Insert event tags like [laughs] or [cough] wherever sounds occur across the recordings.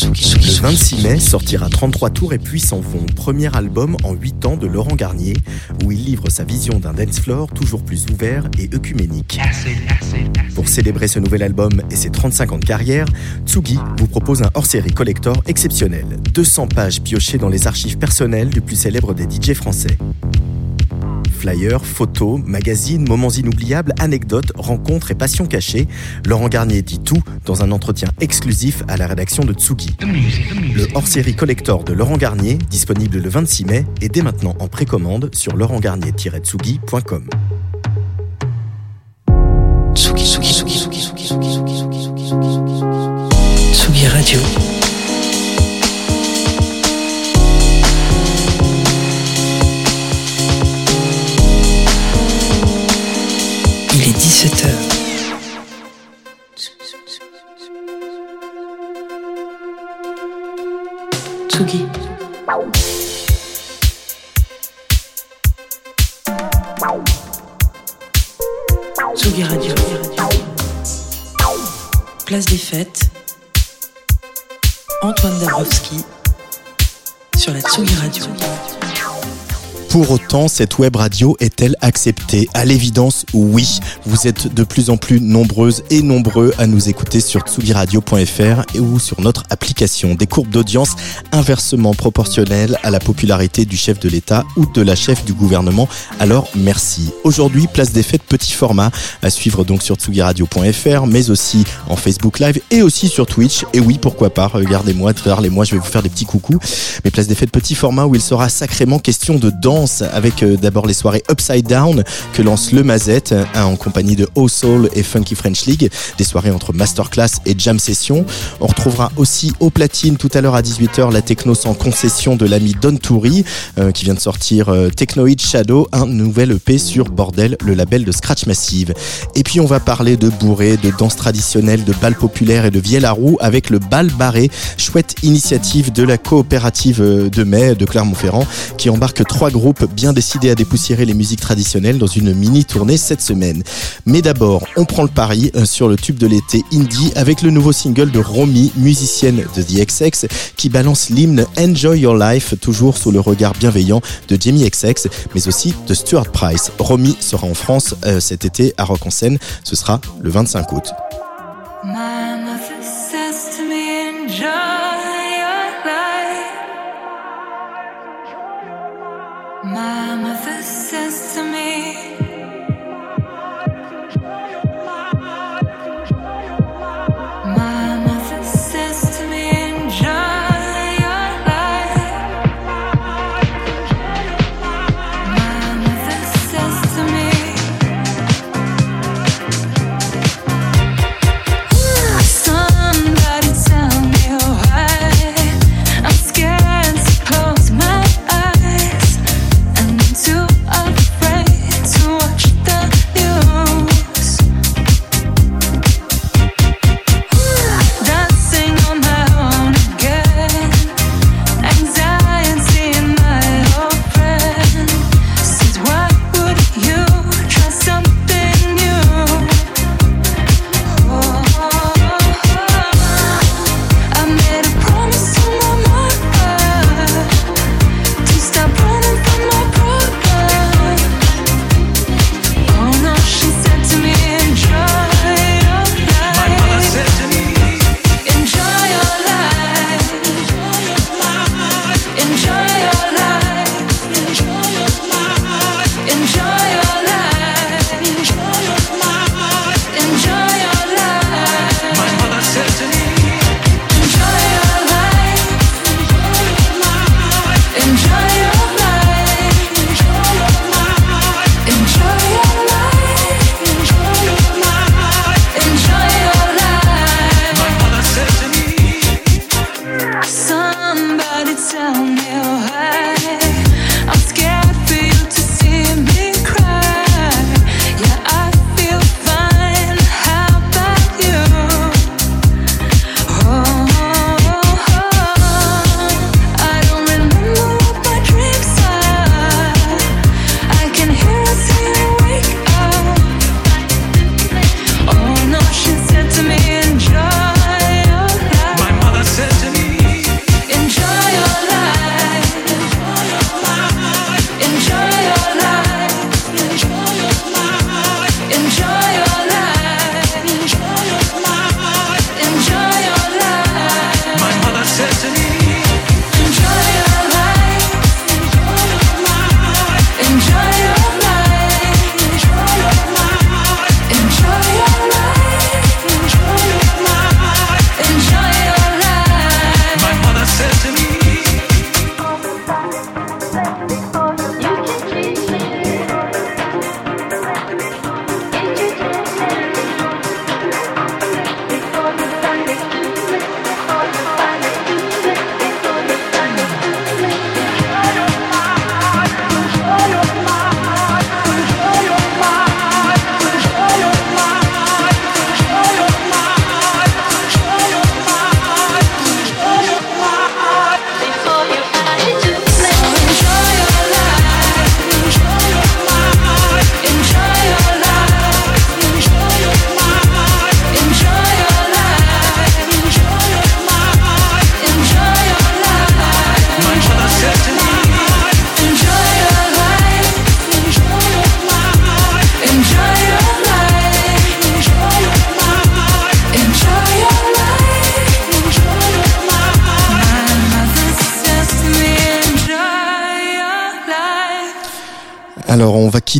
Le 26 mai sortira 33 tours et puis s'en vont. Premier album en 8 ans de Laurent Garnier, où il livre sa vision d'un dance floor toujours plus ouvert et œcuménique. Pour célébrer ce nouvel album et ses 35 ans de carrière, Tsugi vous propose un hors-série collector exceptionnel. 200 pages piochées dans les archives personnelles du plus célèbre des DJ français. Flyers, photos, magazines, moments inoubliables, anecdotes, rencontres et passions cachées, Laurent Garnier dit tout dans un entretien exclusif à la rédaction de Tsugi. Le hors-série collector de Laurent Garnier, disponible le 26 mai, est dès maintenant en précommande sur laurentgarnier-tsugi.com. Tsugi, Tsugi, 17h. Tsugi. Tsugi Radio. Place des fêtes. Antoine Dabrowski sur la Tsugi Radio. Pour autant, cette web radio est-elle acceptée? À l'évidence, oui. Vous êtes de plus en plus nombreuses et nombreux à nous écouter sur tsugiradio.fr et ou sur notre application. Des courbes d'audience inversement proportionnelles à la popularité du chef de l'État ou de la chef du gouvernement. Alors, merci. Aujourd'hui, place des fêtes petit format à suivre donc sur tsugiradio.fr, mais aussi en Facebook Live et aussi sur Twitch. Et oui, pourquoi pas? Regardez-moi, parlez-moi, je vais vous faire des petits coucous. Mais place des fêtes petit format où il sera sacrément question de danse avec euh, d'abord les soirées Upside Down que lance Le Mazette hein, en compagnie de O Soul et Funky French League, des soirées entre masterclass et jam session. On retrouvera aussi au platine tout à l'heure à 18h la techno sans concession de l'ami Don Toury euh, qui vient de sortir euh, Technoid Shadow, un nouvel EP sur Bordel, le label de Scratch Massive. Et puis on va parler de bourrée, de danse traditionnelle, de bal populaire et de vielle à roue avec le bal barré, chouette initiative de la coopérative de mai de Clermont-Ferrand qui embarque trois groupes bien décidés à dépoussiérer les musiques traditionnelles dans une mini tournée cette semaine. Mais d'abord, on prend le pari euh, sur le tube de l'été indie avec le nouveau single de Romy, musicienne de The XX, qui balance l'hymne Enjoy Your Life, toujours sous le regard bienveillant de Jamie XX, mais aussi de Stuart Price. Romy sera en France euh, cet été à Rock en Seine, ce sera le 25 août.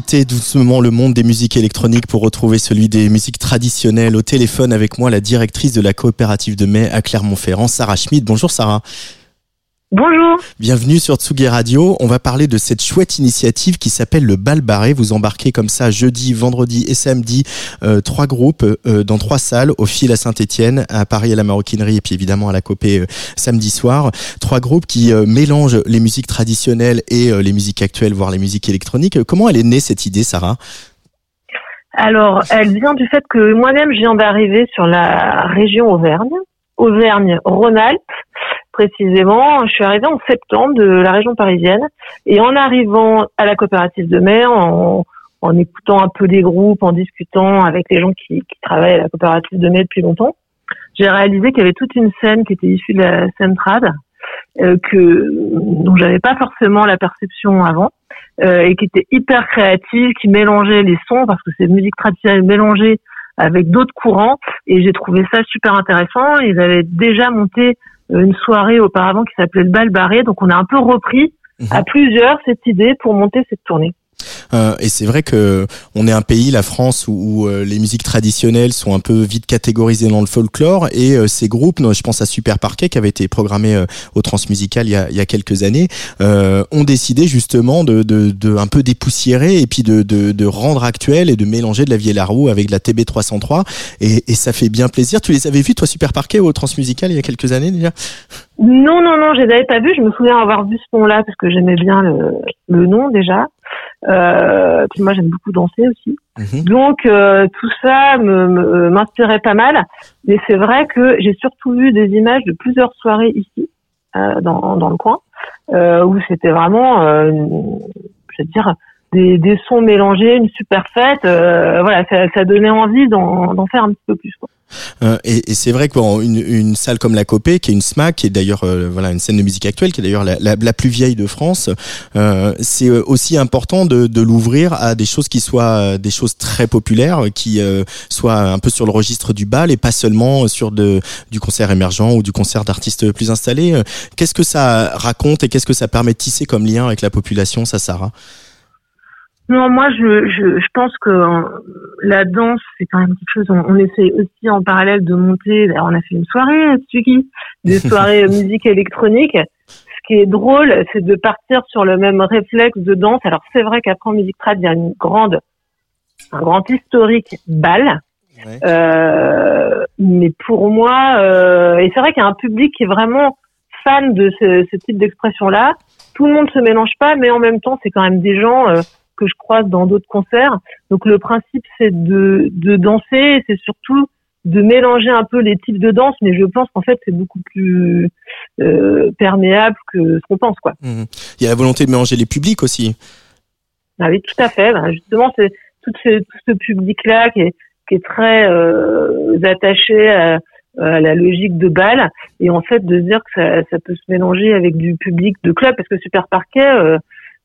Quitter doucement le monde des musiques électroniques pour retrouver celui des musiques traditionnelles. Au téléphone avec moi, la directrice de la coopérative de mai à Clermont-Ferrand, Sarah Schmidt. Bonjour Sarah. Bonjour. Bienvenue sur Tsugi Radio. On va parler de cette chouette initiative qui s'appelle le bal barré. Vous embarquez comme ça jeudi, vendredi et samedi euh, trois groupes euh, dans trois salles au fil à Saint-Étienne, à Paris à la Maroquinerie et puis évidemment à la Copée euh, samedi soir. Trois groupes qui euh, mélangent les musiques traditionnelles et euh, les musiques actuelles, voire les musiques électroniques. Comment elle est née cette idée, Sarah? Alors, elle vient du fait que moi-même, je viens d'arriver sur la région Auvergne, Auvergne-Rhône-Alpes précisément. Je suis arrivée en septembre de la région parisienne et en arrivant à la coopérative de mai, en, écoutant un peu des groupes, en discutant avec les gens qui, travaillent à la coopérative de mai depuis longtemps, j'ai réalisé qu'il y avait toute une scène qui était issue de la scène trad, euh, que dont j'avais pas forcément la perception avant euh, et qui était hyper créative, qui mélangeait les sons parce que c'est musique traditionnelle mélangée avec d'autres courants et j'ai trouvé ça super intéressant. Ils avaient déjà monté une soirée auparavant qui s'appelait le bal barré, donc on a un peu repris Mhm. à plusieurs cette idée pour monter cette tournée. Euh, et c'est vrai que on est un pays, la France, où, où, euh, les musiques traditionnelles sont un peu vite catégorisées dans le folklore. Et euh, ces groupes, je pense à Super Parquet, qui avait été programmé euh, au Transmusical il y a, il y a quelques années, euh, ont décidé justement de, de, de un peu dépoussiérer et puis de, de, de rendre actuel et de mélanger de la vieille roue avec de la TB 303. Et, et ça fait bien plaisir. Tu les avais vus, toi, Super Parquet, au Transmusical il y a quelques années déjà? Non, non, non, je les avais pas vus. Je me souviens avoir vu ce nom-là parce que j'aimais bien le, le nom déjà. Euh, puis moi, j'aime beaucoup danser aussi. Mhm. Donc euh, tout ça me- me- m'inspirait pas mal. Mais c'est vrai que j'ai surtout vu des images de plusieurs soirées ici, euh, dans, dans le coin, euh, où c'était vraiment, euh, je veux dire, des, des sons mélangés, une super fête. euh, voilà, ça, ça donnait envie d'en d'en faire un petit peu plus. Quoi. Euh, et, et c'est vrai bon, une, salle comme la Copée, qui est une SMAC, qui est d'ailleurs euh, voilà une scène de musique actuelle, qui est d'ailleurs la, la, plus vieille de France, euh, c'est euh, aussi important de, de l'ouvrir à des choses qui soient des choses très populaires, qui soient un peu sur le registre du bal et pas seulement sur de, du concert émergent ou du concert d'artistes plus installés. Qu'est-ce que ça raconte et qu'est-ce que ça permet de tisser comme lien avec la population, ça, Sarah? Non, moi, je, je, je pense que euh, la danse, c'est quand même quelque chose. On, on essaie aussi en parallèle de monter. On a fait une soirée, Tsuki, des [laughs] soirées euh, musique électronique. Ce qui est drôle, c'est de partir sur le même réflexe de danse. Alors, c'est vrai qu'après en musique trad, il y a une grande, un grand historique bal. Ouais. Euh, mais pour moi, euh, et c'est vrai qu'il y a un public qui est vraiment fan de ce, ce type d'expression-là. Tout le monde se mélange pas, mais en même temps, c'est quand même des gens euh, que je croise dans d'autres concerts. Donc le principe, c'est de, de danser, c'est surtout de mélanger un peu les types de danse, mais je pense qu'en fait, c'est beaucoup plus euh, perméable que ce qu'on pense, quoi. Mhm. Il y a la volonté de mélanger les publics aussi. Ah oui, tout à fait. Ben, justement, c'est tout ce, tout ce public-là qui est, qui est très euh, attaché à, à la logique de bal, et en fait de se dire que ça, ça peut se mélanger avec du public de club, parce que Super Parquet, euh,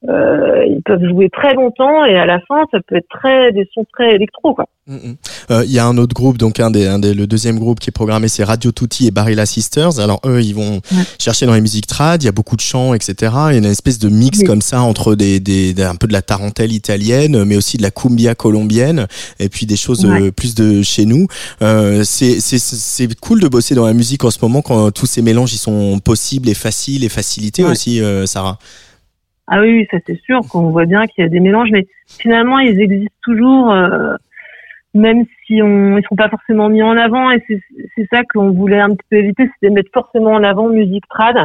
euh, ils peuvent jouer très longtemps, et à la fin, ça peut être très des sons très électro, quoi. Mhm. Euh, Il y a un autre groupe, donc un des, un des, le deuxième groupe qui est programmé, c'est Radio Tutti et Barilla Sisters. Alors eux, ils vont chercher dans les musiques trad, il y a beaucoup de chants, etc. Il y a une espèce de mix Oui. comme ça entre des, des, un peu de la tarentelle italienne, mais aussi de la cumbia colombienne, et puis des choses Ouais. euh, plus de chez nous. Euh, c'est cool de bosser dans la musique en ce moment quand tous ces mélanges ils sont possibles et faciles et facilités Ouais. aussi, euh, Sarah. Ah oui, oui, ça c'est sûr qu'on voit bien qu'il y a des mélanges, mais finalement ils existent toujours, euh, même si on, ils sont pas forcément mis en avant. Et c'est c'est ça qu'on voulait un petit peu éviter, c'est de mettre forcément en avant musique trad.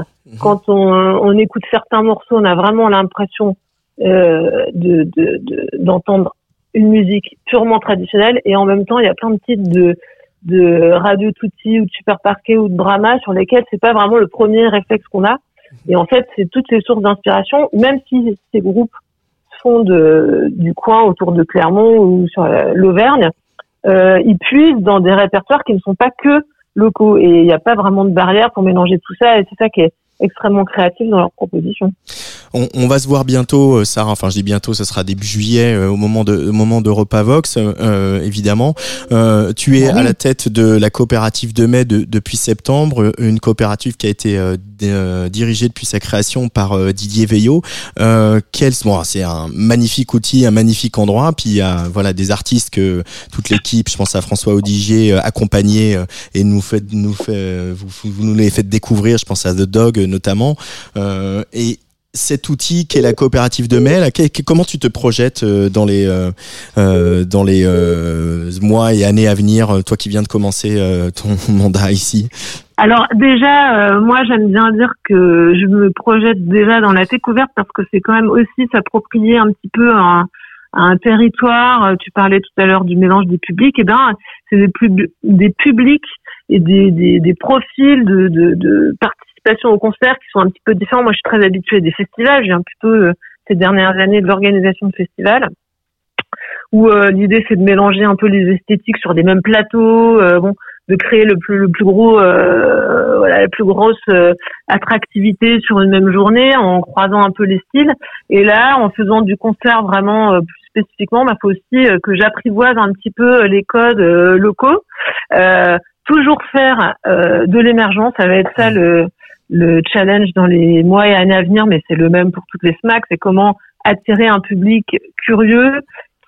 Quand on, on écoute certains morceaux, on a vraiment l'impression euh, de de- de- d'entendre une musique purement traditionnelle, et en même temps il y a plein de titres de de Radio Tutti ou de Super Parquet ou de Brahma sur lesquels c'est pas vraiment le premier réflexe qu'on a. Et en fait, c'est toutes les sources d'inspiration, même si ces groupes sont de, du coin autour de Clermont ou sur l'Auvergne, euh, ils puisent dans des répertoires qui ne sont pas que locaux. Et il n'y a pas vraiment de barrière pour mélanger tout ça. Et c'est ça qui est, extrêmement créatifs dans leurs propositions. On, on va se voir bientôt, euh, Sarah. Enfin, je dis bientôt, ce sera début juillet, euh, au moment de au moment de Repavox, euh, évidemment. Euh, tu es Ah oui. à la tête de la coopérative de mai de- depuis septembre, une coopérative qui a été euh, euh, dirigée depuis sa création par euh, Didier Veillot. Euh, quel, bon, c'est un magnifique outil, un magnifique endroit. Puis il y a voilà des artistes que toute l'équipe, je pense à François Audigier, euh, accompagné euh, et nous fait nous fait vous, vous nous les faites découvrir. Je pense à The Dog euh, notamment. Euh, et cet outil qu'est la coopérative de mai, là, que- que- comment tu te projettes euh, dans les euh, dans les mois et années à venir, toi qui viens de commencer ton [laughs] mandat ici? Alors déjà, moi j'aime bien dire que je me projette déjà dans la découverte parce que c'est quand même aussi s'approprier un petit peu un, territoire. Tu parlais tout à l'heure du mélange des publics. Et ben, c'est des, pub- des publics et des, des, des profils de, de, de participation au concert qui sont un petit peu différents. Moi, je suis très habituée des festivals. Je viens plutôt euh, ces dernières années de l'organisation de festivals où euh, l'idée c'est de mélanger un peu les esthétiques sur des mêmes plateaux. euh, bon, de créer le plus le plus gros euh, voilà la plus grosse euh, attractivité sur une même journée en croisant un peu les styles et là en faisant du concert vraiment euh, plus spécifiquement il faut aussi que j'apprivoise un petit peu les codes euh, locaux Euh, toujours faire euh, de l'émergence ça va être ça le le challenge dans les mois et années à venir mais c'est le même pour toutes les SMAC c'est comment attirer un public curieux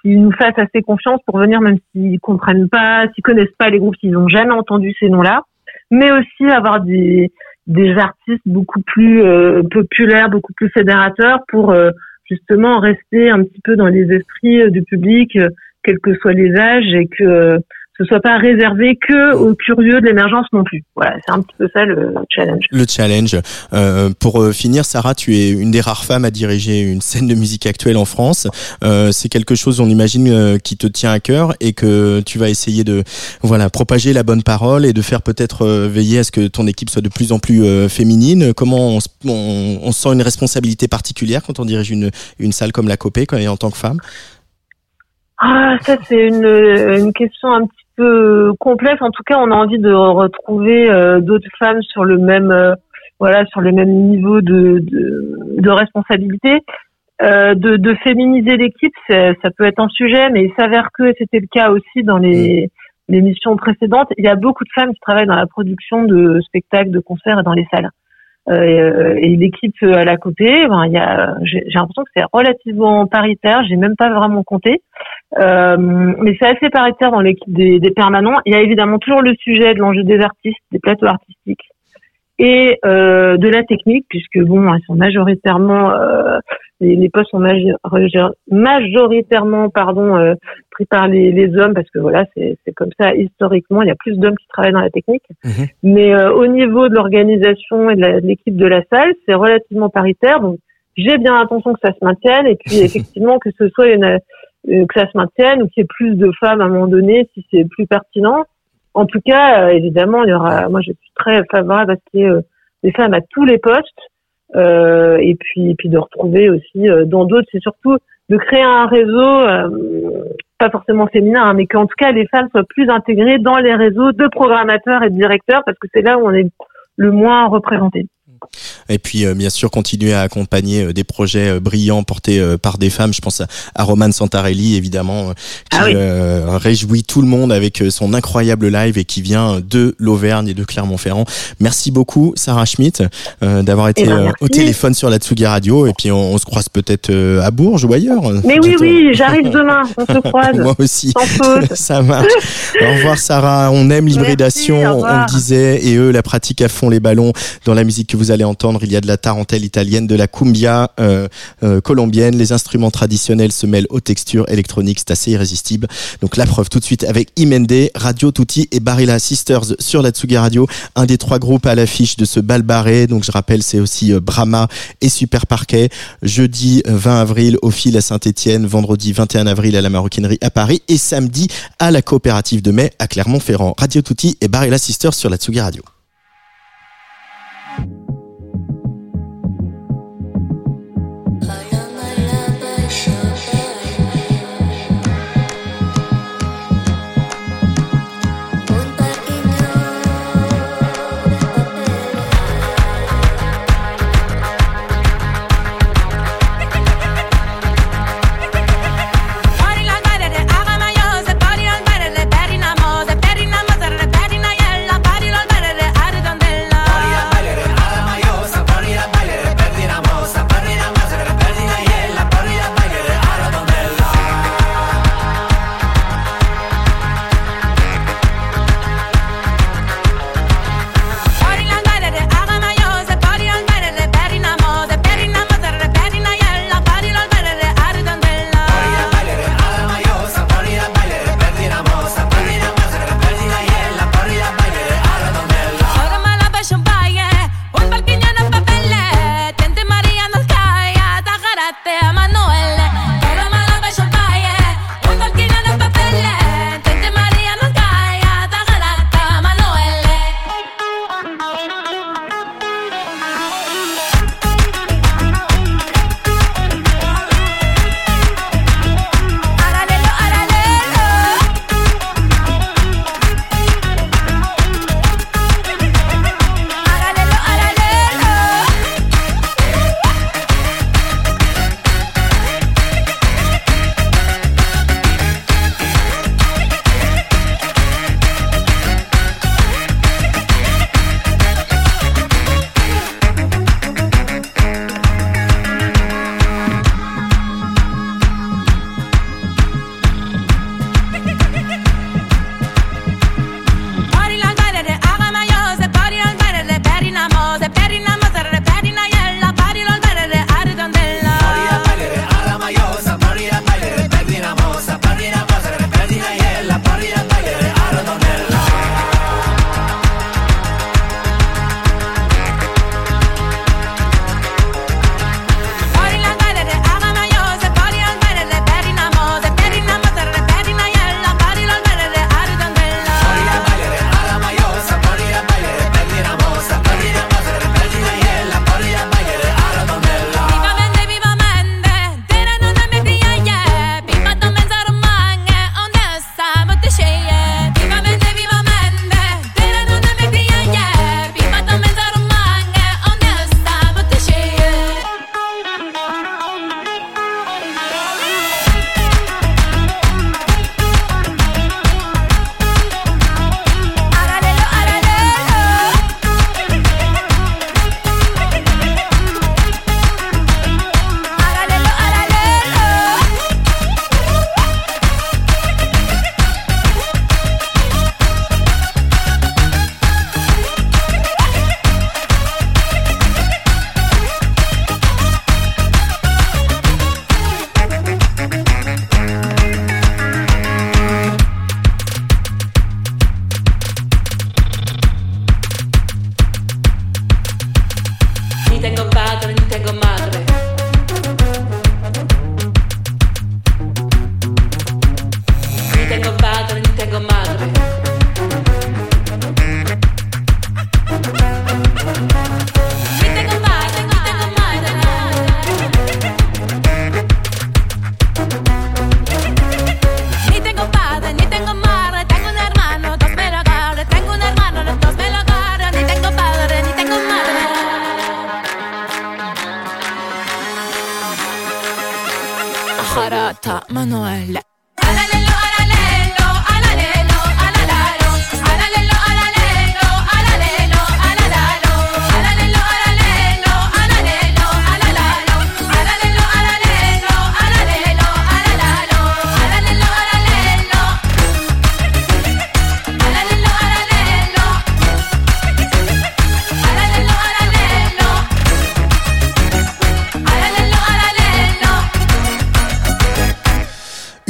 qui nous fassent assez confiance pour venir, même s'ils comprennent pas, s'ils connaissent pas les groupes, s'ils n'ont jamais entendu ces noms-là, mais aussi avoir des, des artistes beaucoup plus euh, populaires, beaucoup plus fédérateurs pour euh, justement rester un petit peu dans les esprits euh, du public, euh, quels que soient les âges, et que euh, ce soit pas réservé que aux curieux de l'émergence non plus. Voilà, c'est un petit peu ça le challenge. Le challenge. Euh, pour euh, finir, Sarah, tu es une des rares femmes à diriger une scène de musique actuelle en France. Euh, c'est quelque chose, on imagine, euh, qui te tient à cœur et que tu vas essayer de voilà propager la bonne parole et de faire peut-être euh, veiller à ce que ton équipe soit de plus en plus euh, féminine. Comment on, on, on sent une responsabilité particulière quand on dirige une, une salle comme la Copé quand, en tant que femme? Ah, ça c'est une, une question un petit peu complexe. En tout cas, on a envie de retrouver euh, d'autres femmes sur le même, euh, voilà, sur le même niveau de, de, de responsabilité. Euh, de, de féminiser l'équipe, ça peut être un sujet, mais il s'avère que c'était le cas aussi dans les, les missions précédentes. Il y a beaucoup de femmes qui travaillent dans la production de spectacles, de concerts et dans les salles. Euh, et l'équipe euh, à la côté, ben, j'ai j'ai l'impression que c'est relativement paritaire. J'ai même pas vraiment compté. Euh, mais c'est assez paritaire dans l'équipe des permanents. Il y a évidemment toujours le sujet de l'enjeu des artistes, des plateaux artistiques et euh, de la technique, puisque bon, elles sont majoritairement euh, les, les postes sont major- majoritairement pardon euh, pris par les, les hommes, parce que voilà, c'est comme ça historiquement. Il y a plus d'hommes qui travaillent dans la technique, Mhm. mais euh, au niveau de l'organisation et de la- de l'équipe de la salle, c'est relativement paritaire. Donc j'ai bien l'intention que ça se maintienne et puis [laughs] effectivement que ce soit une, euh, que ça se maintienne ou qu'il y ait plus de femmes à un moment donné si c'est plus pertinent. En tout cas, euh, évidemment, il y aura. Moi, je suis très favorable à ce qu'il y ait euh, des femmes à tous les postes euh, et puis et puis de retrouver aussi euh, dans d'autres. C'est surtout de créer un réseau, euh, pas forcément féminin, hein, mais qu'en tout cas les femmes soient plus intégrées dans les réseaux de programmateurs et de directeurs parce que c'est là où on est le moins représenté. Et puis, euh, bien sûr, continuer à accompagner euh, des projets euh, brillants portés euh, par des femmes. Je pense à, à Romane Santarelli, évidemment, euh, qui Ah oui. euh, réjouit tout le monde avec euh, son incroyable live et qui vient de l'Auvergne et de Clermont-Ferrand. Merci beaucoup, Sarah Schmidt, euh, d'avoir été Eh ben, euh, merci. au téléphone sur la Tsugi Radio. Et puis, on, on se croise peut-être euh, à Bourges ou ailleurs. Mais oui, Bientôt. oui, j'arrive demain, on se [laughs] croise. Moi aussi. [laughs] Ça marche. Au revoir Sarah. On aime l'hybridation, on le disait, et eux la pratique à fond les ballons. Dans la musique que vous allez entendre, il y a de la tarentelle italienne, de la cumbia euh, euh, colombienne. Les instruments traditionnels se mêlent aux textures électroniques, c'est assez irrésistible. Donc la preuve tout de suite avec Imende, Radio Tutti et Barilla Sisters sur la Tsugi Radio, un des trois groupes à l'affiche de ce bal barré. Donc je rappelle, c'est aussi euh, Brahma et Super Parquet. Jeudi euh, 20 avril au fil à Saint-Étienne, vendredi 21 avril à la Maroquinerie à Paris et samedi à la coopérative de mai à Clermont-Ferrand. Radio Tutti et Barilla Sisters sur la Tsugi Radio.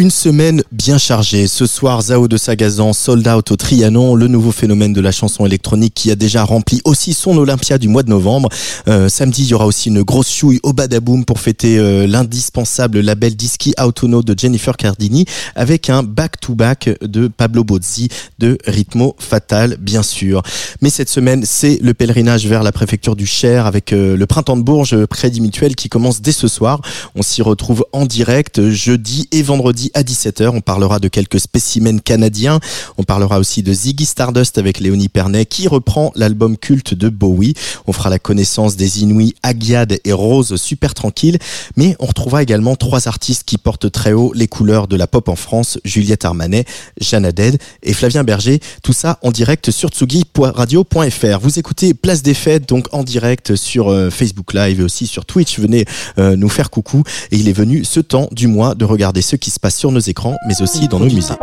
Une semaine bien chargée. Ce soir, Zao de Sagazan, sold out au Trianon, le nouveau phénomène de la chanson électronique qui a déjà rempli aussi son Olympia du mois de novembre. Euh, samedi, il y aura aussi une grosse chouille au Badaboom pour fêter euh, l'indispensable label Dischi Autono de Jennifer Cardini avec un back-to-back de Pablo Bozzi de Ritmo Fatal, bien sûr. Mais cette semaine, c'est le pèlerinage vers la préfecture du Cher avec euh, le printemps de Bourges Crédit Mutuel qui commence dès ce soir. On s'y retrouve en direct jeudi et vendredi à 17h. On parlera de quelques spécimens canadiens. On parlera aussi de Ziggy Stardust avec Léonie Pernet qui reprend l'album culte de Bowie. On fera la connaissance des Inuits Agiad et Rose super tranquille. Mais on retrouvera également trois artistes qui portent très haut les couleurs de la pop en France. Juliette Armanet, Jeanne Haddad et Flavien Berger. Tout ça en direct sur tsugi.radio.fr. Vous écoutez Place des Fêtes donc en direct sur euh, Facebook Live et aussi sur Twitch. Venez euh, nous faire coucou. Et il est venu ce temps du mois de regarder ce qui se passe sur nos écrans, mais aussi dans nos musées.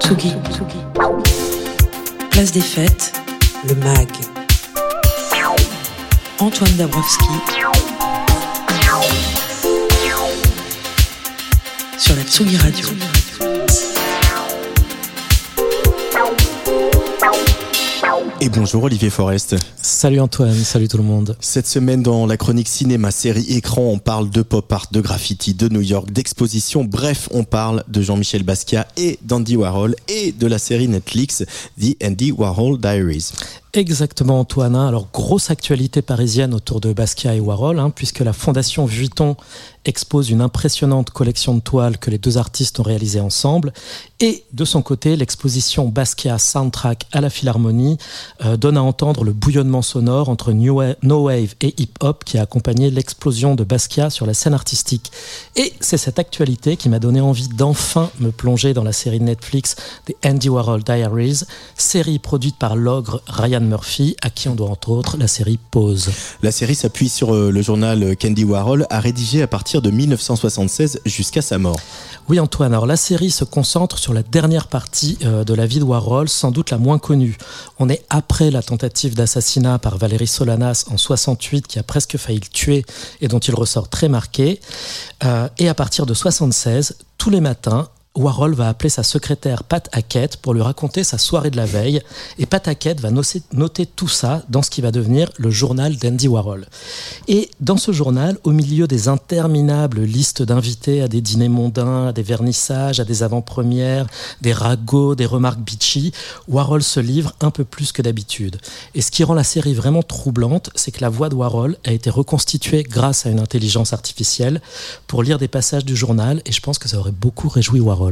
Tsugi. Place des fêtes, le MAG. Antoine Dabrowski. Sur la Tsugi Radio. Et bonjour Olivier Forest. Salut Antoine, salut tout le monde. Cette semaine dans la chronique cinéma, série, écran, on parle de pop art, de graffiti, de New York, d'exposition. Bref, on parle de Jean-Michel Basquiat et d'Andy Warhol et de la série Netflix The Andy Warhol Diaries. Exactement Antoine. Alors grosse actualité parisienne autour de Basquiat et Warhol, hein, puisque la fondation Vuitton expose une impressionnante collection de toiles que les deux artistes ont réalisées ensemble. Et de son côté, l'exposition Basquiat Soundtrack à la Philharmonie euh, donne à entendre le bouillonnement sonore entre New Wa- No Wave et Hip Hop qui a accompagné l'explosion de Basquiat sur la scène artistique. Et c'est cette actualité qui m'a donné envie d'enfin me plonger dans la série Netflix des Andy Warhol Diaries, série produite par l'ogre Ryan Murphy, à qui on doit entre autres la série Pause. La série s'appuie sur euh, le journal Candy Warhol, a rédigé à partir de 1976 jusqu'à sa mort. Oui Antoine, alors la série se concentre sur la dernière partie euh, de la vie de Warhol, sans doute la moins connue. On est après la tentative d'assassinat par Valérie Solanas en 68 qui a presque failli le tuer et dont il ressort très marqué. Euh, et à partir de 76, tous les matins, Warhol va appeler sa secrétaire Pat Hackett pour lui raconter sa soirée de la veille. Et Pat Hackett va noter tout ça dans ce qui va devenir le journal d'Andy Warhol. Et dans ce journal, au milieu des interminables listes d'invités à des dîners mondains, à des vernissages, à des avant-premières, des ragots, des remarques bitchy, Warhol se livre un peu plus que d'habitude. Et ce qui rend la série vraiment troublante, c'est que la voix de Warhol a été reconstituée grâce à une intelligence artificielle pour lire des passages du journal. Et je pense que ça aurait beaucoup réjoui Warhol.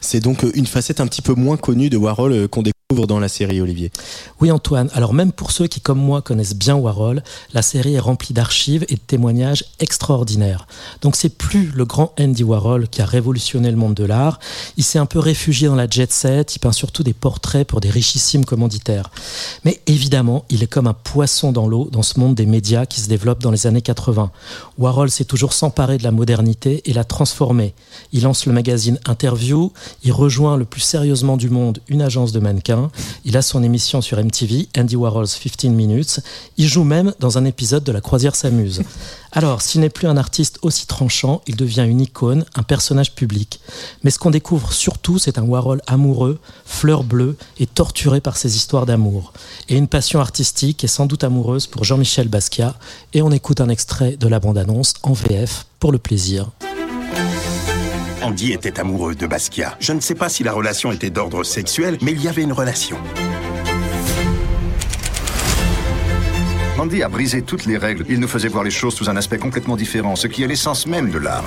C'est donc euh, une facette un petit peu moins connue de Warhol euh, qu'on découvre dans la série, Olivier. Oui Antoine, alors même pour ceux qui comme moi connaissent bien Warhol, la série est remplie d'archives et de témoignages extraordinaires. Donc c'est plus le grand Andy Warhol qui a révolutionné le monde de l'art, il s'est un peu réfugié dans la jet set, il peint surtout des portraits pour des richissimes commanditaires. Mais évidemment, il est comme un poisson dans l'eau dans ce monde des médias qui se développe dans les années 80. Warhol s'est toujours s'emparer de la modernité et l'a transformée. Il lance le magazine Interview, il rejoint le plus sérieusement du monde une agence de mannequins, il a son émission sur MTV, Andy Warhol's 15 Minutes, il joue même dans un épisode de La Croisière s'amuse. Alors, s'il n'est plus un artiste aussi tranchant, il devient une icône, un personnage public. Mais ce qu'on découvre surtout, c'est un Warhol amoureux, fleur bleue et torturé par ses histoires d'amour. Et une passion artistique et sans doute amoureuse pour Jean-Michel Basquiat. Et on écoute un extrait de la bande-annonce en VF pour le plaisir. Andy était amoureux de Basquiat. Je ne sais pas si la relation était d'ordre sexuel, mais il y avait une relation. Andy a brisé toutes les règles. Il nous faisait voir les choses sous un aspect complètement différent, ce qui est l'essence même de l'art.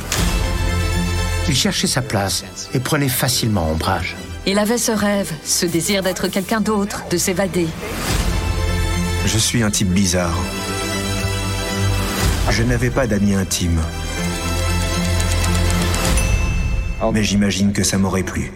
Il cherchait sa place et prenait facilement ombrage. Il avait ce rêve, ce désir d'être quelqu'un d'autre, de s'évader. Je suis un type bizarre. Je n'avais pas d'amis intimes. Mais j'imagine que ça m'aurait plu.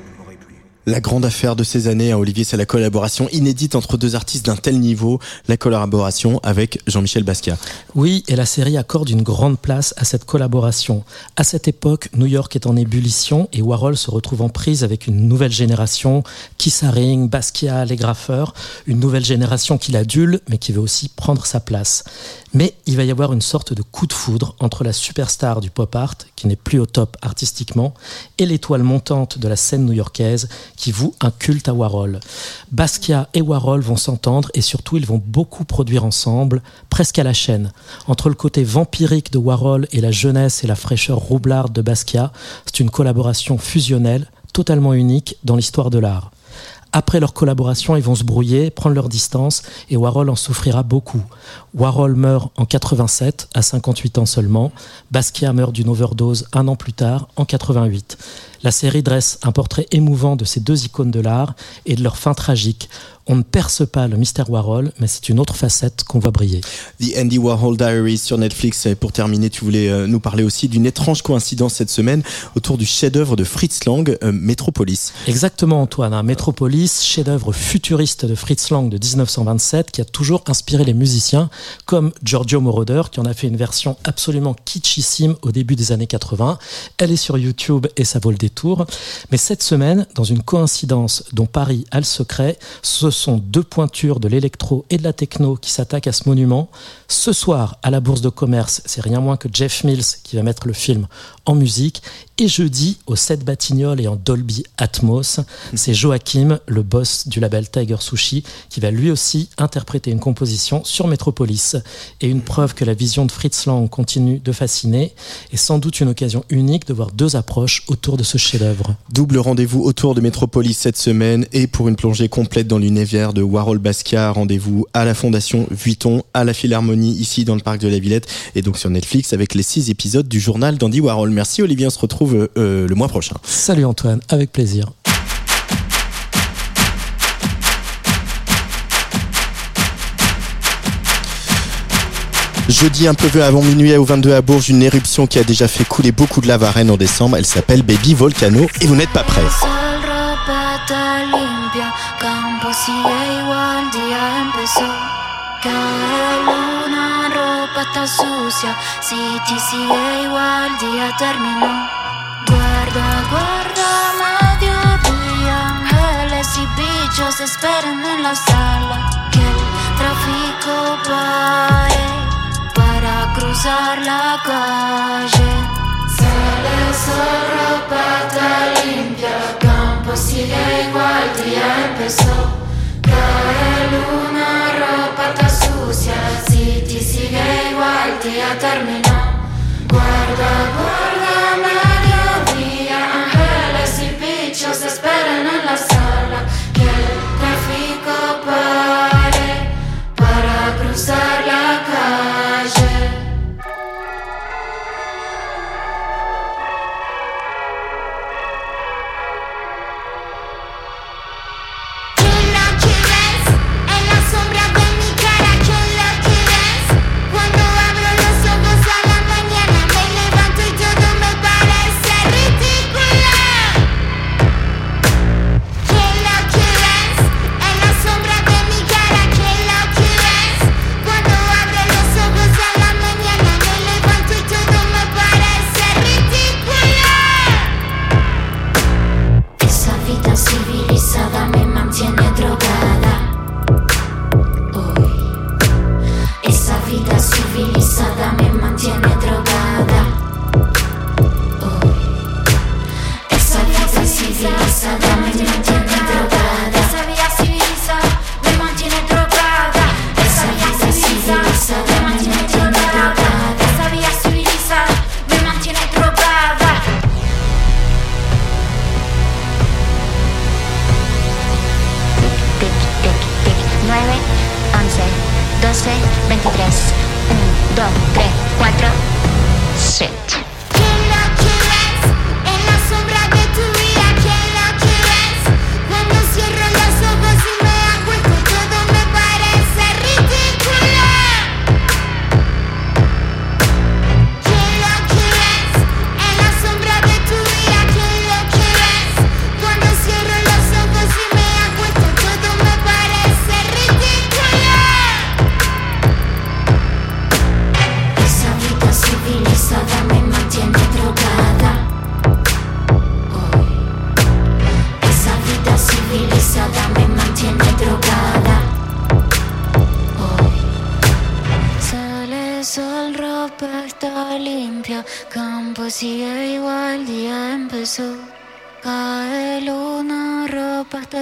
La grande affaire de ces années à Olivier, c'est la collaboration inédite entre deux artistes d'un tel niveau, la collaboration avec Jean-Michel Basquiat. Oui, et la série accorde une grande place à cette collaboration. À cette époque, New York est en ébullition et Warhol se retrouve en prise avec une nouvelle génération, Keith Haring, Basquiat, les graffeurs, une nouvelle génération qui l'adule, mais qui veut aussi prendre sa place. Mais il va y avoir une sorte de coup de foudre entre la superstar du pop art, qui n'est plus au top artistiquement, et l'étoile montante de la scène new-yorkaise, qui voue un culte à Warhol. Basquiat et Warhol vont s'entendre et surtout ils vont beaucoup produire ensemble, presque à la chaîne. Entre le côté vampirique de Warhol et la jeunesse et la fraîcheur roublarde de Basquiat, c'est une collaboration fusionnelle, totalement unique dans l'histoire de l'art. Après leur collaboration, ils vont se brouiller, prendre leur distance, et Warhol en souffrira beaucoup. Warhol meurt en 87, à 58 ans seulement. Basquiat meurt d'une overdose un an plus tard, en 88. La série dresse un portrait émouvant de ces deux icônes de l'art et de leur fin tragique. On ne perce pas le mystère Warhol, mais c'est une autre facette qu'on voit briller. The Andy Warhol Diaries sur Netflix. Et pour terminer, tu voulais euh, nous parler aussi d'une étrange coïncidence cette semaine autour du chef-d'œuvre de Fritz Lang, euh, Metropolis. Exactement, Antoine. Un Metropolis, chef-d'œuvre futuriste de Fritz Lang de 1927, qui a toujours inspiré les musiciens, comme Giorgio Moroder, qui en a fait une version absolument kitschissime au début des années 80. Elle est sur YouTube et ça vaut le Mais cette semaine, dans une coïncidence dont Paris a le secret, ce sont deux pointures de l'électro et de la techno qui s'attaquent à ce monument. Ce soir, à la Bourse de commerce, c'est rien moins que Jeff Mills qui va mettre le film en musique. Et jeudi, au 7 Batignolles et en Dolby Atmos, c'est Joachim, le boss du label Tiger Sushi, qui va lui aussi interpréter une composition sur Metropolis. Et une preuve que la vision de Fritz Lang continue de fasciner, et sans doute une occasion unique de voir deux approches autour de ce chef-d'œuvre. Double rendez-vous autour de Metropolis cette semaine et pour une plongée complète dans l'univers de Warhol Basquiat, rendez-vous à la Fondation Vuitton, à la Philharmonie ici dans le parc de la Villette et donc sur Netflix avec les six épisodes du journal d'Andy Warhol. Merci Olivier, on se retrouve euh, le mois prochain. Salut Antoine, avec plaisir. Jeudi un peu avant minuit au 22 à Bourges, une éruption qui a déjà fait couler beaucoup de lave à Rennes en décembre. Elle s'appelle Baby Volcano et vous n'êtes pas prêts. Sol, ropita limpia, campo sigue igual, día empezó. Cae luna, ropa está sucia, City sigue igual, día terminó. Guarda, guarda, mediodía, ángeles y bichos esperan en la sala. Que el tráfico pare para cruzar la calle. Sale sol, ropa está limpia, campo sigue igual, día empezó. Cae luna, ropa está sucia, igual,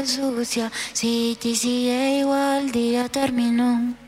sucia. Si te sigue igual, día terminó.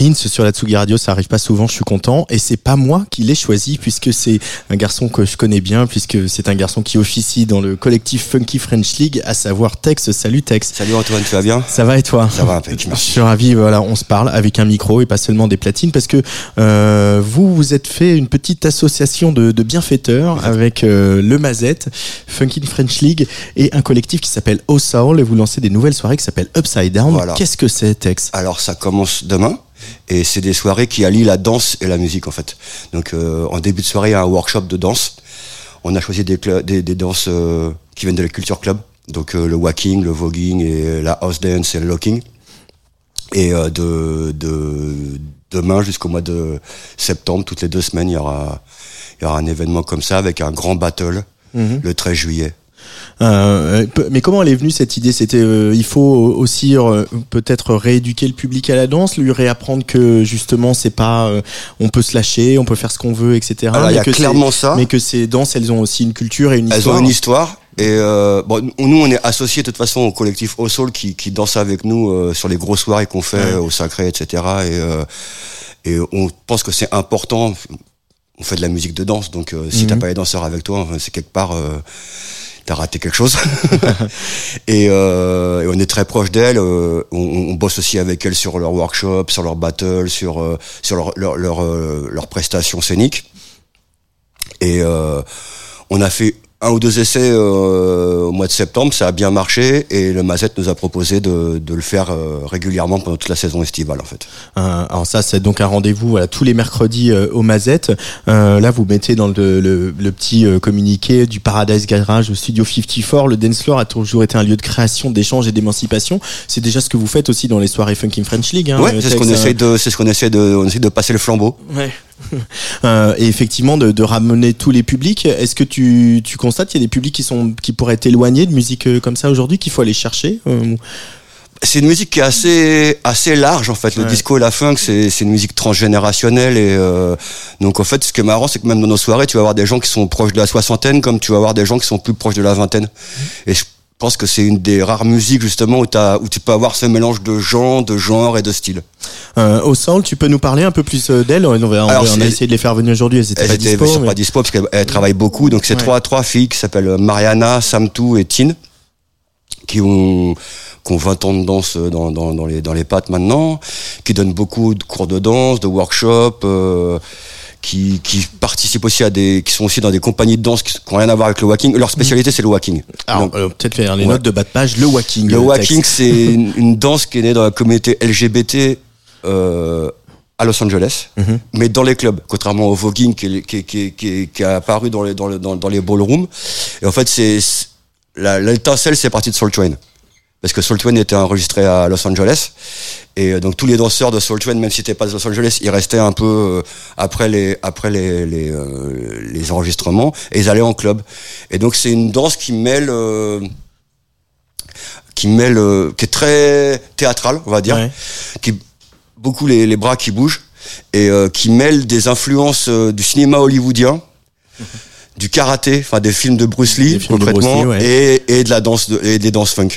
Prince sur la Tsugi Radio, ça arrive pas souvent, je suis content. Et c'est pas moi qui l'ai choisi, puisque c'est un garçon que je connais bien, puisque c'est un garçon qui officie dans le collectif Funky French League, à savoir Tex. Salut Tex. Salut Antoine, tu vas bien? Ça va et toi? Ça va, impec, Je suis ravi, voilà, on se parle avec un micro et pas seulement des platines, parce que euh, vous vous êtes fait une petite association de, de bienfaiteurs avec euh, le Mazette, Funky French League et un collectif qui s'appelle O Soul et vous lancez des nouvelles soirées qui s'appellent Upside Down. Voilà. Qu'est-ce que c'est Tex? Alors ça commence demain. Et c'est des soirées qui allient la danse et la musique en fait. Donc euh, en début de soirée, il y a un workshop de danse. On a choisi des, des, des danses euh, qui viennent de la culture club. Donc euh, le walking, le voguing et la house dance et le locking. Et euh, de, de demain jusqu'au mois de septembre, toutes les deux semaines, il y aura, il y aura un événement comme ça avec un grand battle Mhm. le 13 juillet. Euh, pe- mais comment elle est venue cette idée? C'était euh, il faut aussi euh, peut-être rééduquer le public à la danse, lui réapprendre que justement c'est pas euh, on peut se lâcher, on peut faire ce qu'on veut, etc. Alors, il y Mais a que clairement ça. Mais que ces danses, elles ont aussi une culture et une Elles histoire. ont une histoire. Et euh, bon, nous, on est associés de toute façon au collectif Au Soul qui, qui danse avec nous euh, sur les grosses soirées qu'on fait Ouais. au Sacré, etc. Et, euh, et on pense que c'est important. On fait de la musique de danse, donc euh, si Mhm. t'as pas les danseurs avec toi, c'est quelque part euh, t'as raté quelque chose. [laughs] et, euh, et on est très proche d'elles. euh, on, on bosse aussi avec elles sur leurs workshops, sur leurs battles, sur euh, sur leurs leur, leur, euh, leurs prestations scéniques. Et euh, on a fait un ou deux essais euh, au mois de septembre, ça a bien marché et le Mazette nous a proposé de, de le faire euh, régulièrement pendant toute la saison estivale en fait. Euh, alors ça, c'est donc un rendez-vous voilà, tous les mercredis euh, au Mazette. Euh, là, vous mettez dans le, le, le petit euh, communiqué du Paradise Garage au Studio 54. Le dance floor a toujours été un lieu de création, d'échange et d'émancipation. C'est déjà ce que vous faites aussi dans les soirées Funkin' French League. Hein, ouais, c'est ce qu'on essaie de, c'est ce qu'on essaie de, on essaie de passer le flambeau. Ouais. [laughs] Euh, et effectivement de, de ramener tous les publics. Est-ce que tu, tu constates qu'il y a des publics qui sont qui pourraient être éloignés de musique euh, comme ça aujourd'hui qu'il faut aller chercher euh, C'est une musique qui est assez assez large en fait. Le Ouais. disco et la funk, c'est c'est une musique transgénérationnelle et euh, donc en fait, ce qui est marrant, c'est que même dans nos soirées, tu vas avoir des gens qui sont proches de la soixantaine, comme tu vas avoir des gens qui sont plus proches de la vingtaine. Et je pense que c'est une des rares musiques justement où, où tu peux avoir ce mélange de gens, de genres et de styles. euh, Au Soul, tu peux nous parler un peu plus euh, d'elles on, va- on, Alors, on a essayé de les faire venir aujourd'hui. Elles étaient Elles pas étaient dispo. elles sont mais- pas dispo parce qu'elles elles travaillent beaucoup. Donc c'est Ouais. trois trois filles qui s'appellent Mariana, Samtou et Tine qui ont qui ont 20 ans de danse dans, dans, dans les dans les pattes maintenant, qui donnent beaucoup de cours de danse, de workshops. euh, qui, qui participent aussi à des qui sont aussi dans des compagnies de danse qui n'ont rien à voir avec le walking leur spécialité c'est le walking Alors, euh, peut-être faire les Ouais. notes de bas de page. Le walking. le euh, walking, c'est une, une danse qui est née dans la communauté LGBT euh, à Los Angeles, Mhm. mais dans les clubs, contrairement au voguing qui, qui, qui, qui, qui est apparu dans les, dans, le- dans, dans les ballrooms. Et en fait, c'est l'étincelle, c'est parti de Soul Train. Parce que Soul Train était enregistré à Los Angeles. Et euh, donc tous les danseurs de Soul Train, même si t'es pas de Los Angeles, ils restaient un peu euh, après les après les les, euh, les enregistrements et ils allaient en club. Et donc c'est une danse qui mêle euh, qui mêle euh, qui est très théâtrale, on va dire, Ouais. qui beaucoup les, les bras qui bougent et euh, qui mêle des influences du cinéma hollywoodien. Du karaté, enfin des films de Bruce Lee, films concrètement, Bruce Lee, ouais. et, et de la danse de, et des danses funk.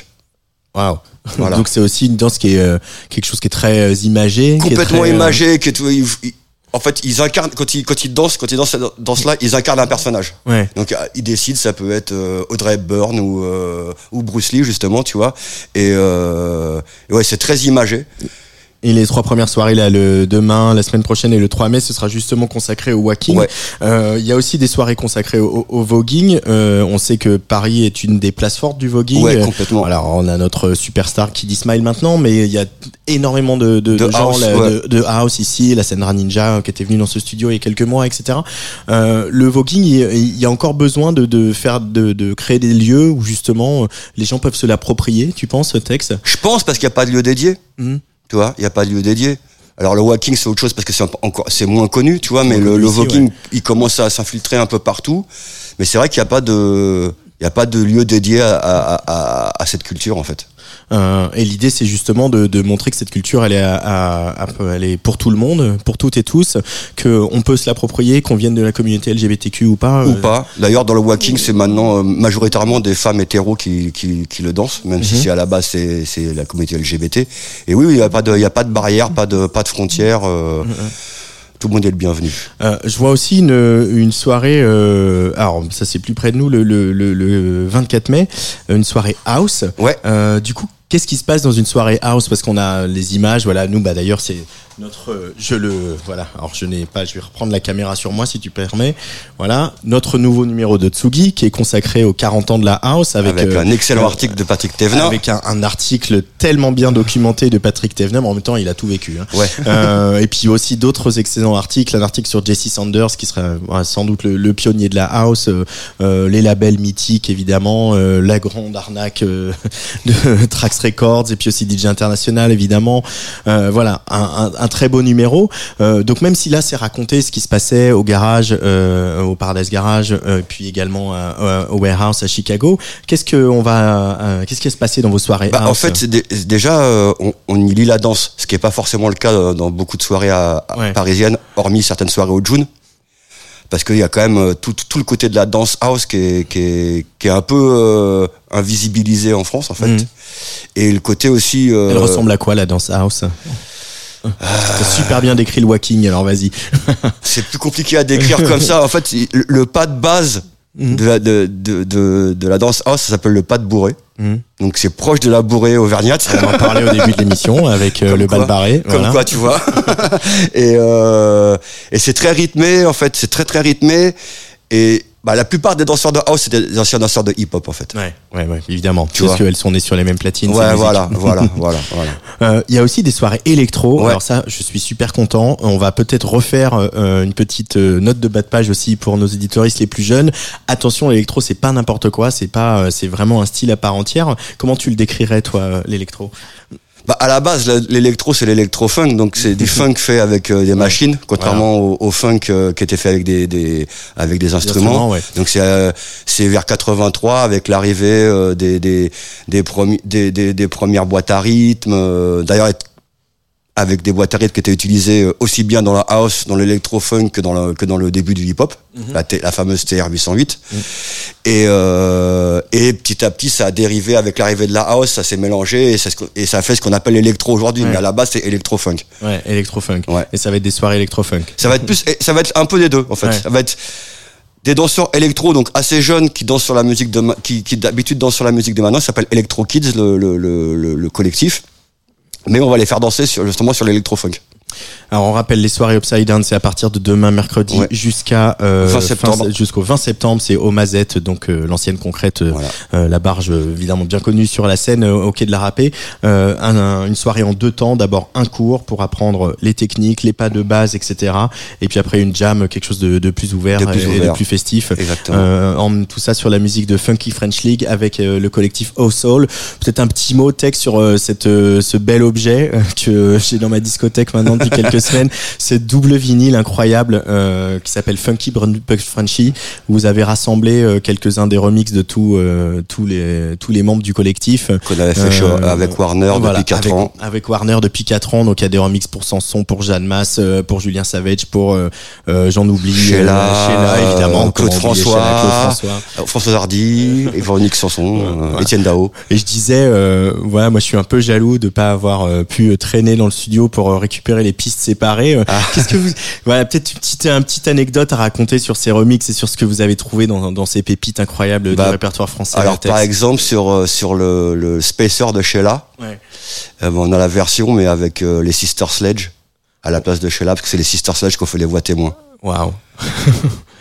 Waouh. Voilà. Donc c'est aussi une danse qui est euh, quelque chose qui est très euh, imagé. qui est complètement très, euh, imagé qui est tout- ils- ils- en fait ils incarnent quand ils quand ils dansent quand ils dansent cette danse là ils incarnent un personnage Ouais. donc euh, ils décident ça peut être euh, Audrey Hepburn ou euh, ou Bruce Lee justement tu vois et, euh, ouais c'est très imagé Et les trois premières soirées, là, le demain, la semaine prochaine et le 3 mai, ce sera justement consacré au walking. Ouais. Euh, Il y a aussi des soirées consacrées au, au voguing. Euh, on sait que Paris est une des places fortes du voguing. Ouais, complètement. Alors, on a notre superstar qui dit Smile maintenant, mais il y a énormément de, de, De de gens house, là, ouais. de, house ici, la Sandra Ninja euh, qui était venue dans ce studio il y a quelques mois, etc. Euh, le voguing, il, il y a encore besoin de, de faire, de, de créer des lieux où justement euh, les gens peuvent se l'approprier. Tu penses, Tex? Je pense parce qu'il n'y a pas de lieu dédié Mhm. Tu vois il n'y a pas de lieu dédié. Alors le walking c'est autre chose parce que c'est encore c'est moins connu tu vois mais le, ouais. il commence à s'infiltrer un peu partout. Mais c'est vrai qu'il n'y a pas de il y a pas de lieu dédié à, à, à, à cette culture en fait Euh, et l'idée, c'est justement de, de montrer que cette culture, elle est, à, à- à- elle est pour tout le monde, pour toutes et tous, que on peut se l'approprier, qu'on vienne de la communauté LGBTQ ou pas. ou euh, pas. D'ailleurs, dans le walking, c'est maintenant euh, majoritairement des femmes hétéros qui, qui, qui le dansent, même si Mhm. c'est à la base c'est c'est la communauté LGBT. Et oui, il n'y a pas de, il y a pas de barrière, pas de, pas de frontières. euh, Tout le monde est le bienvenu. Euh, je vois aussi une, une soirée, euh, alors ça c'est plus près de nous, le, le, le, le 24 mai, une soirée house. Ouais. Euh, du coup, Qu'est-ce qui se passe dans une soirée house? Parce qu'on a les images, voilà, nous, bah d'ailleurs, c'est notre, je le, voilà, alors je n'ai pas, je vais reprendre la caméra sur moi si tu permets. Voilà, notre nouveau numéro de Tsugi qui est consacré aux 40 ans de la house avec, Avec euh, un excellent euh, article de Patrick Thévenin. Avec un, un article tellement bien documenté de Patrick Thévenin, mais en même temps, il a tout vécu. hein. Ouais. Euh, et puis aussi d'autres excellents articles, un article sur Jesse Sanders qui sera voilà, sans doute le, le pionnier de la house, euh, les labels mythiques évidemment, la grande arnaque [laughs] de Trax Records et puis aussi DJ International évidemment. Voilà, un, un- un très beau numéro. Euh, donc même si là c'est raconté ce qui se passait au garage, euh, au Paradise Garage, euh, puis également au Warehouse à Chicago, qu'est-ce que on va, qu'est-ce qui se passer dans vos soirées Bah, en fait, déjà, on, on y lit la danse, ce qui est pas forcément le cas dans beaucoup de soirées à- à- parisiennes, hormis certaines soirées au June. Parce qu'il y a quand même tout, tout le côté de la danse house qui est, qui est, qui est un peu euh, invisibilisé en France, en fait. Mhm. Et le côté aussi... euh, Elle ressemble à quoi la danse house? T'as super bien décrit le walking, alors vas-y. [laughs] c'est plus compliqué à décrire [laughs] comme ça. En fait, le, le pas de base Mhm. de, la, de, de, de, de la danse house, ça s'appelle le pas de bourré. Mhm. Donc c'est proche de la bourrée auvergnate. On en parlait au début de l'émission avec euh, le bal barré. Comme voilà. quoi, tu vois. [laughs] et euh, et c'est très rythmé, en fait. C'est très, très rythmé. Et bah, la plupart des danseurs de house, c'est des anciens danseurs de hip-hop, en fait. Ouais, ouais, ouais, évidemment. Tu parce qu'elles sont nées sur les mêmes platines. Ouais, voilà, [laughs] voilà, voilà, voilà. Euh, Il y a aussi des soirées électro. Ouais. Alors ça, je suis super content. On va peut-être refaire euh, une petite euh, note de bas de page aussi pour nos éditoristes les plus jeunes. Attention, l'électro, c'est pas n'importe quoi. C'est pas, euh, c'est vraiment un style à part entière. Comment tu le décrirais, toi, l'électro? Bah, à la base, l'électro, c'est l'électro-funk, donc c'est du [laughs] funk fait avec euh, des machines, contrairement au, au funk euh, qui était fait avec des, des avec des instruments. ouais. Donc c'est euh, c'est vers 83 avec l'arrivée euh, des des des, des, des des premières boîtes à rythme. D'ailleurs, avec des boîtes à rythme qui étaient utilisées euh, aussi bien dans la house, dans l'électro-funk que dans le que dans le début du hip-hop, la, T- la fameuse TR 808. Et, euh, et petit à petit, ça a dérivé avec l'arrivée de la house, ça s'est mélangé et ça, et ça fait ce qu'on appelle l'électro aujourd'hui. Ouais. Mais à la base, c'est électro-funk. Ouais, électro-funk. Ouais. Et ça va être des soirées électro-funk. Ça va être plus, ça va être un peu des deux en fait. Ouais. Ça va être des danseurs électro, donc assez jeunes qui dansent sur la musique de, qui, qui d'habitude dansent sur la musique de maintenant. Ça s'appelle Electro Kids, le, le- le collectif. Mais on va les faire danser sur, justement sur l'électro-funk. Alors on rappelle les soirées Upside Down, c'est à partir de demain mercredi Ouais. jusqu'à euh, 20 fin- septembre. jusqu'au 20 septembre, c'est au Mazette, donc euh, l'ancienne concrète, euh, euh, la barge euh, évidemment bien connue sur la scène au quai de la Râpée. Euh, un- un- une soirée en deux temps, d'abord un cours pour apprendre les techniques, les pas de base, etc. Et puis après une jam, quelque chose de, de plus ouvert De plus et, et ouvert. de plus festif. Exactement. Euh, en, tout ça sur la musique de Funky French League avec le collectif Oh Soul. Peut-être un petit mot texte sur cette, ce bel objet que j'ai dans ma discothèque maintenant quelques [laughs] semaines. Cette double vinyle incroyable euh, qui s'appelle Funky Brun- Frenchy. où Vous avez rassemblé euh, quelques-uns des remixes de tous euh, tous les tous les membres du collectif. Qu'on avait fait chez- avec Warner depuis quatre avec- ans. Avec Warner depuis 4 ans. Donc il y a des remixes pour Sanson, pour Jeanne Masse, euh, pour Julien Savage, pour euh, euh, j'en oublie. Sheila, euh, Sheila, évidemment. euh, Claude oublier François, Sheila, Claude François. euh, François Hardy, Véronique Sanson, [laughs] euh, Étienne Dao. Et je disais, euh, voilà, moi je suis un peu jaloux de pas avoir euh, pu euh, traîner dans le studio pour euh, récupérer les pistes séparées. Euh, Ah. Qu'est-ce que vous, voilà, peut-être une petite, anecdote à raconter sur ces remixes et sur ce que vous avez trouvé dans, dans ces pépites incroyables Bah, du répertoire français. Alors par exemple sur euh, sur le, le Spacer de Sheila, Ouais. euh, on a la version mais avec euh, les Sister Sledge à la place de Sheila parce que c'est les Sister Sledge qu'on fait les voix témoins. Waouh. [laughs]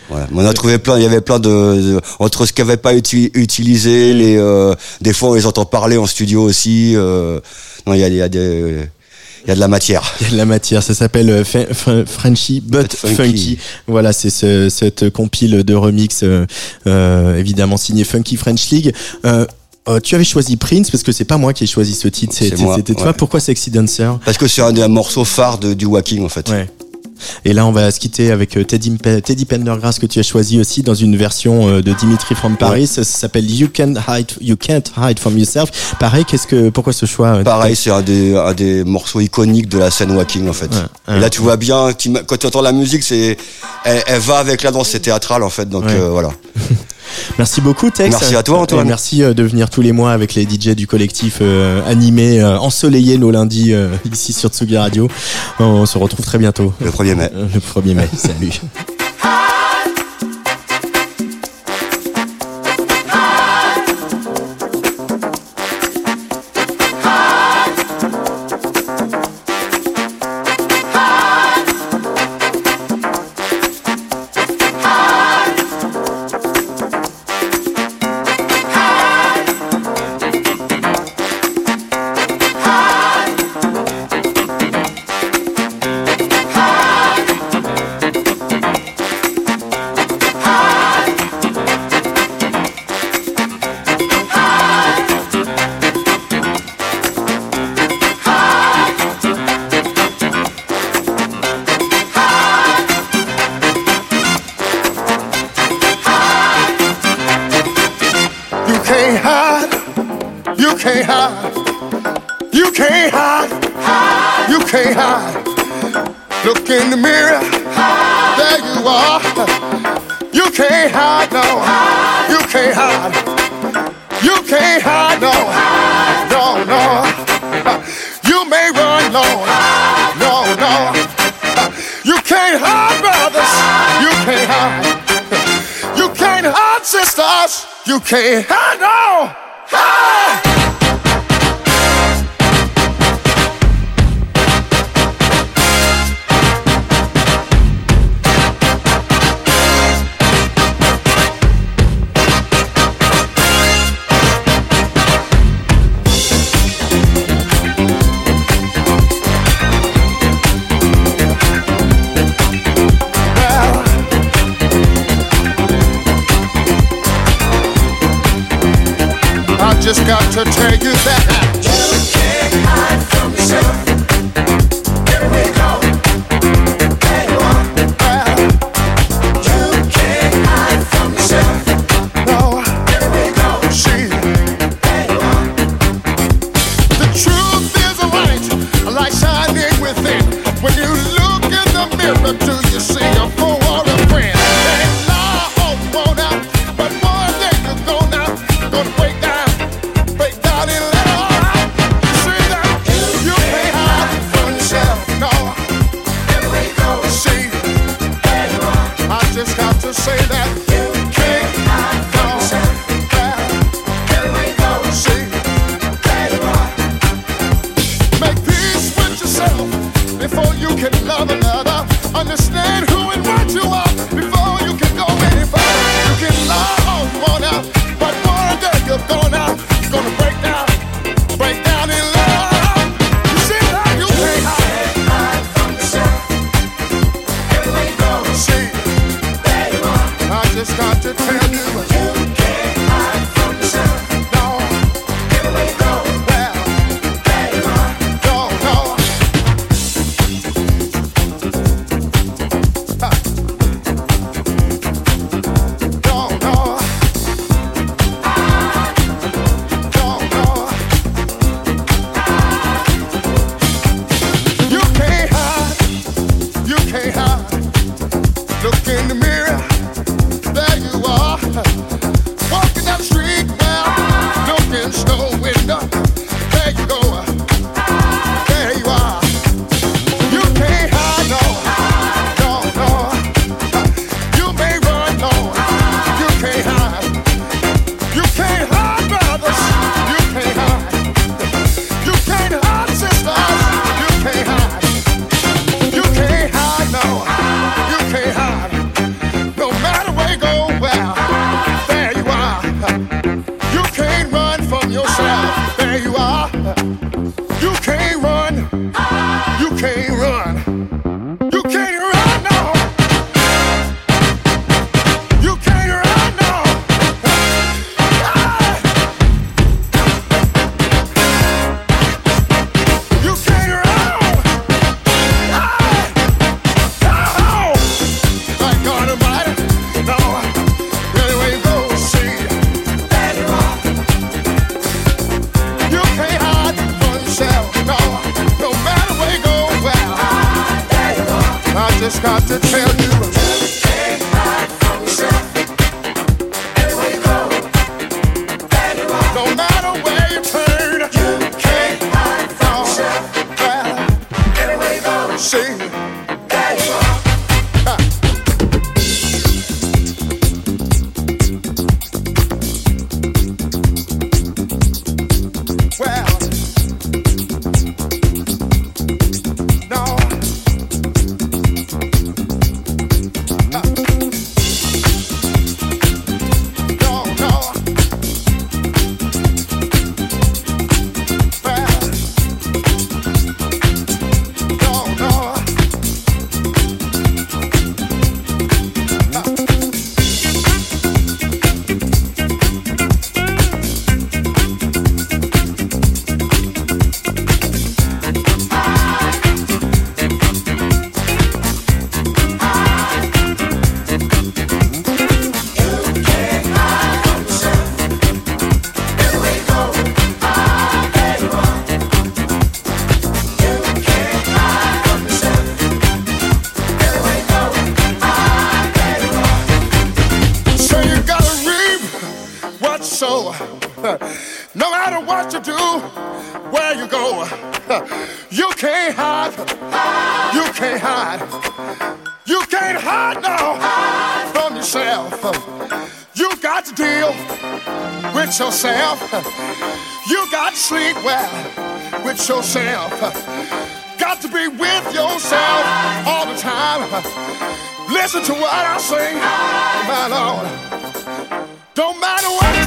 Voilà. On a trouvé plein, il y avait plein de, de- entre ce qui n'avait pas utilisé, les euh, des fois on les entend parler en studio aussi. euh, non, il y a, il y a des il y a de la matière. Il y a de la matière, ça s'appelle euh, Frenchy but Funky. funky. Voilà, c'est ce, cette compile de remix euh, euh, évidemment signé Funky French League. Euh, euh, tu avais choisi Prince parce que c'est pas moi qui ai choisi ce titre, C'est c'était toi. ouais. Pourquoi Sexy Dancer? Parce que c'est un des morceaux phares de, du walking en fait. Ouais. Et là, on va se quitter avec euh, Teddy, Teddy Pendergrass que tu as choisi aussi dans une version euh, de Dimitri from Paris. Ça s'appelle You Can't Hide, You Can't Hide from Yourself. Pareil, qu'est-ce que, pourquoi ce choix euh, Pareil, c'est un des, un des morceaux iconiques de la scène walking en fait. Ouais, Et là, tu vois bien, quand tu entends la musique, c'est, elle, elle va avec la danse, c'est théâtral en fait. Donc Ouais. euh, voilà. [laughs] Merci beaucoup, Tex. Merci à toi, Antoine. Et merci euh, de venir tous les mois avec les DJ du collectif euh, animer, euh, ensoleiller nos lundis euh, [laughs] ici sur Tsugi Radio. On se retrouve très bientôt. Le 1er mai. Le 1er mai. Salut. [laughs] can't to tell you that You can't hide. You can't hide. You can't hide now from yourself. You got to deal with yourself. You got to sleep well with yourself. Got to be with yourself all the time. Listen to what I say, my Lord. Don't matter what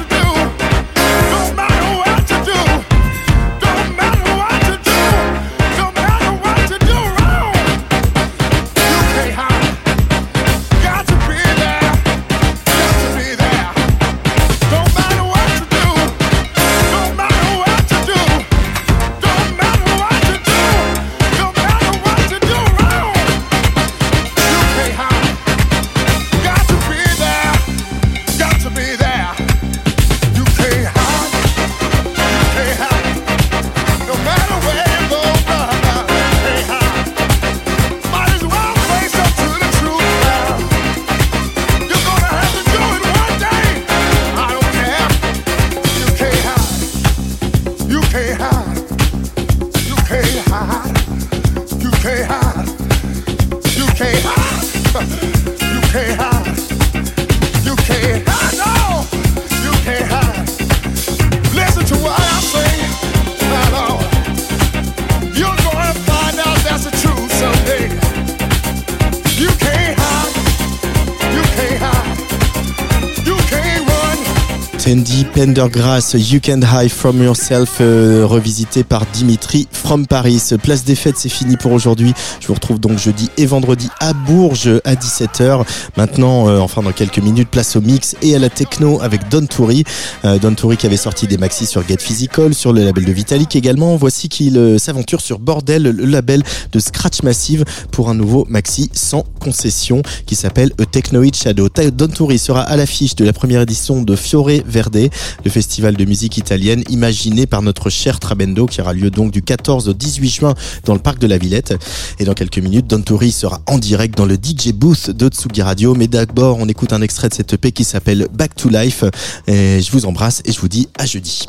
You Can Hide From Yourself, euh, revisité par Dimitri From Paris. Place des fêtes, c'est fini pour aujourd'hui. Je vous retrouve donc jeudi et vendredi à Bourges à 17h. Maintenant, euh, enfin dans quelques minutes, place au mix et à la techno avec Don Toury. Euh, Don Toury qui avait sorti des maxis sur Get Physical, sur le label de Vitalik également. Voici qu'il euh, s'aventure sur Bordel, le label de Scratch Massive, pour un nouveau maxi sans concession qui s'appelle A Technoid Shadow. Don Toury sera à l'affiche de la première édition de Fiore Verde, le festival de musique italienne imaginé par notre cher Trabendo qui aura lieu donc du 14 au 18 juin dans le parc de la Villette. Et dans quelques minutes, Don Toury sera en direct dans le DJ booth de Tsugi Radio. Mais d'abord, on écoute un extrait de cette EP qui s'appelle Back to Life. Et je vous embrasse et je vous dis à jeudi.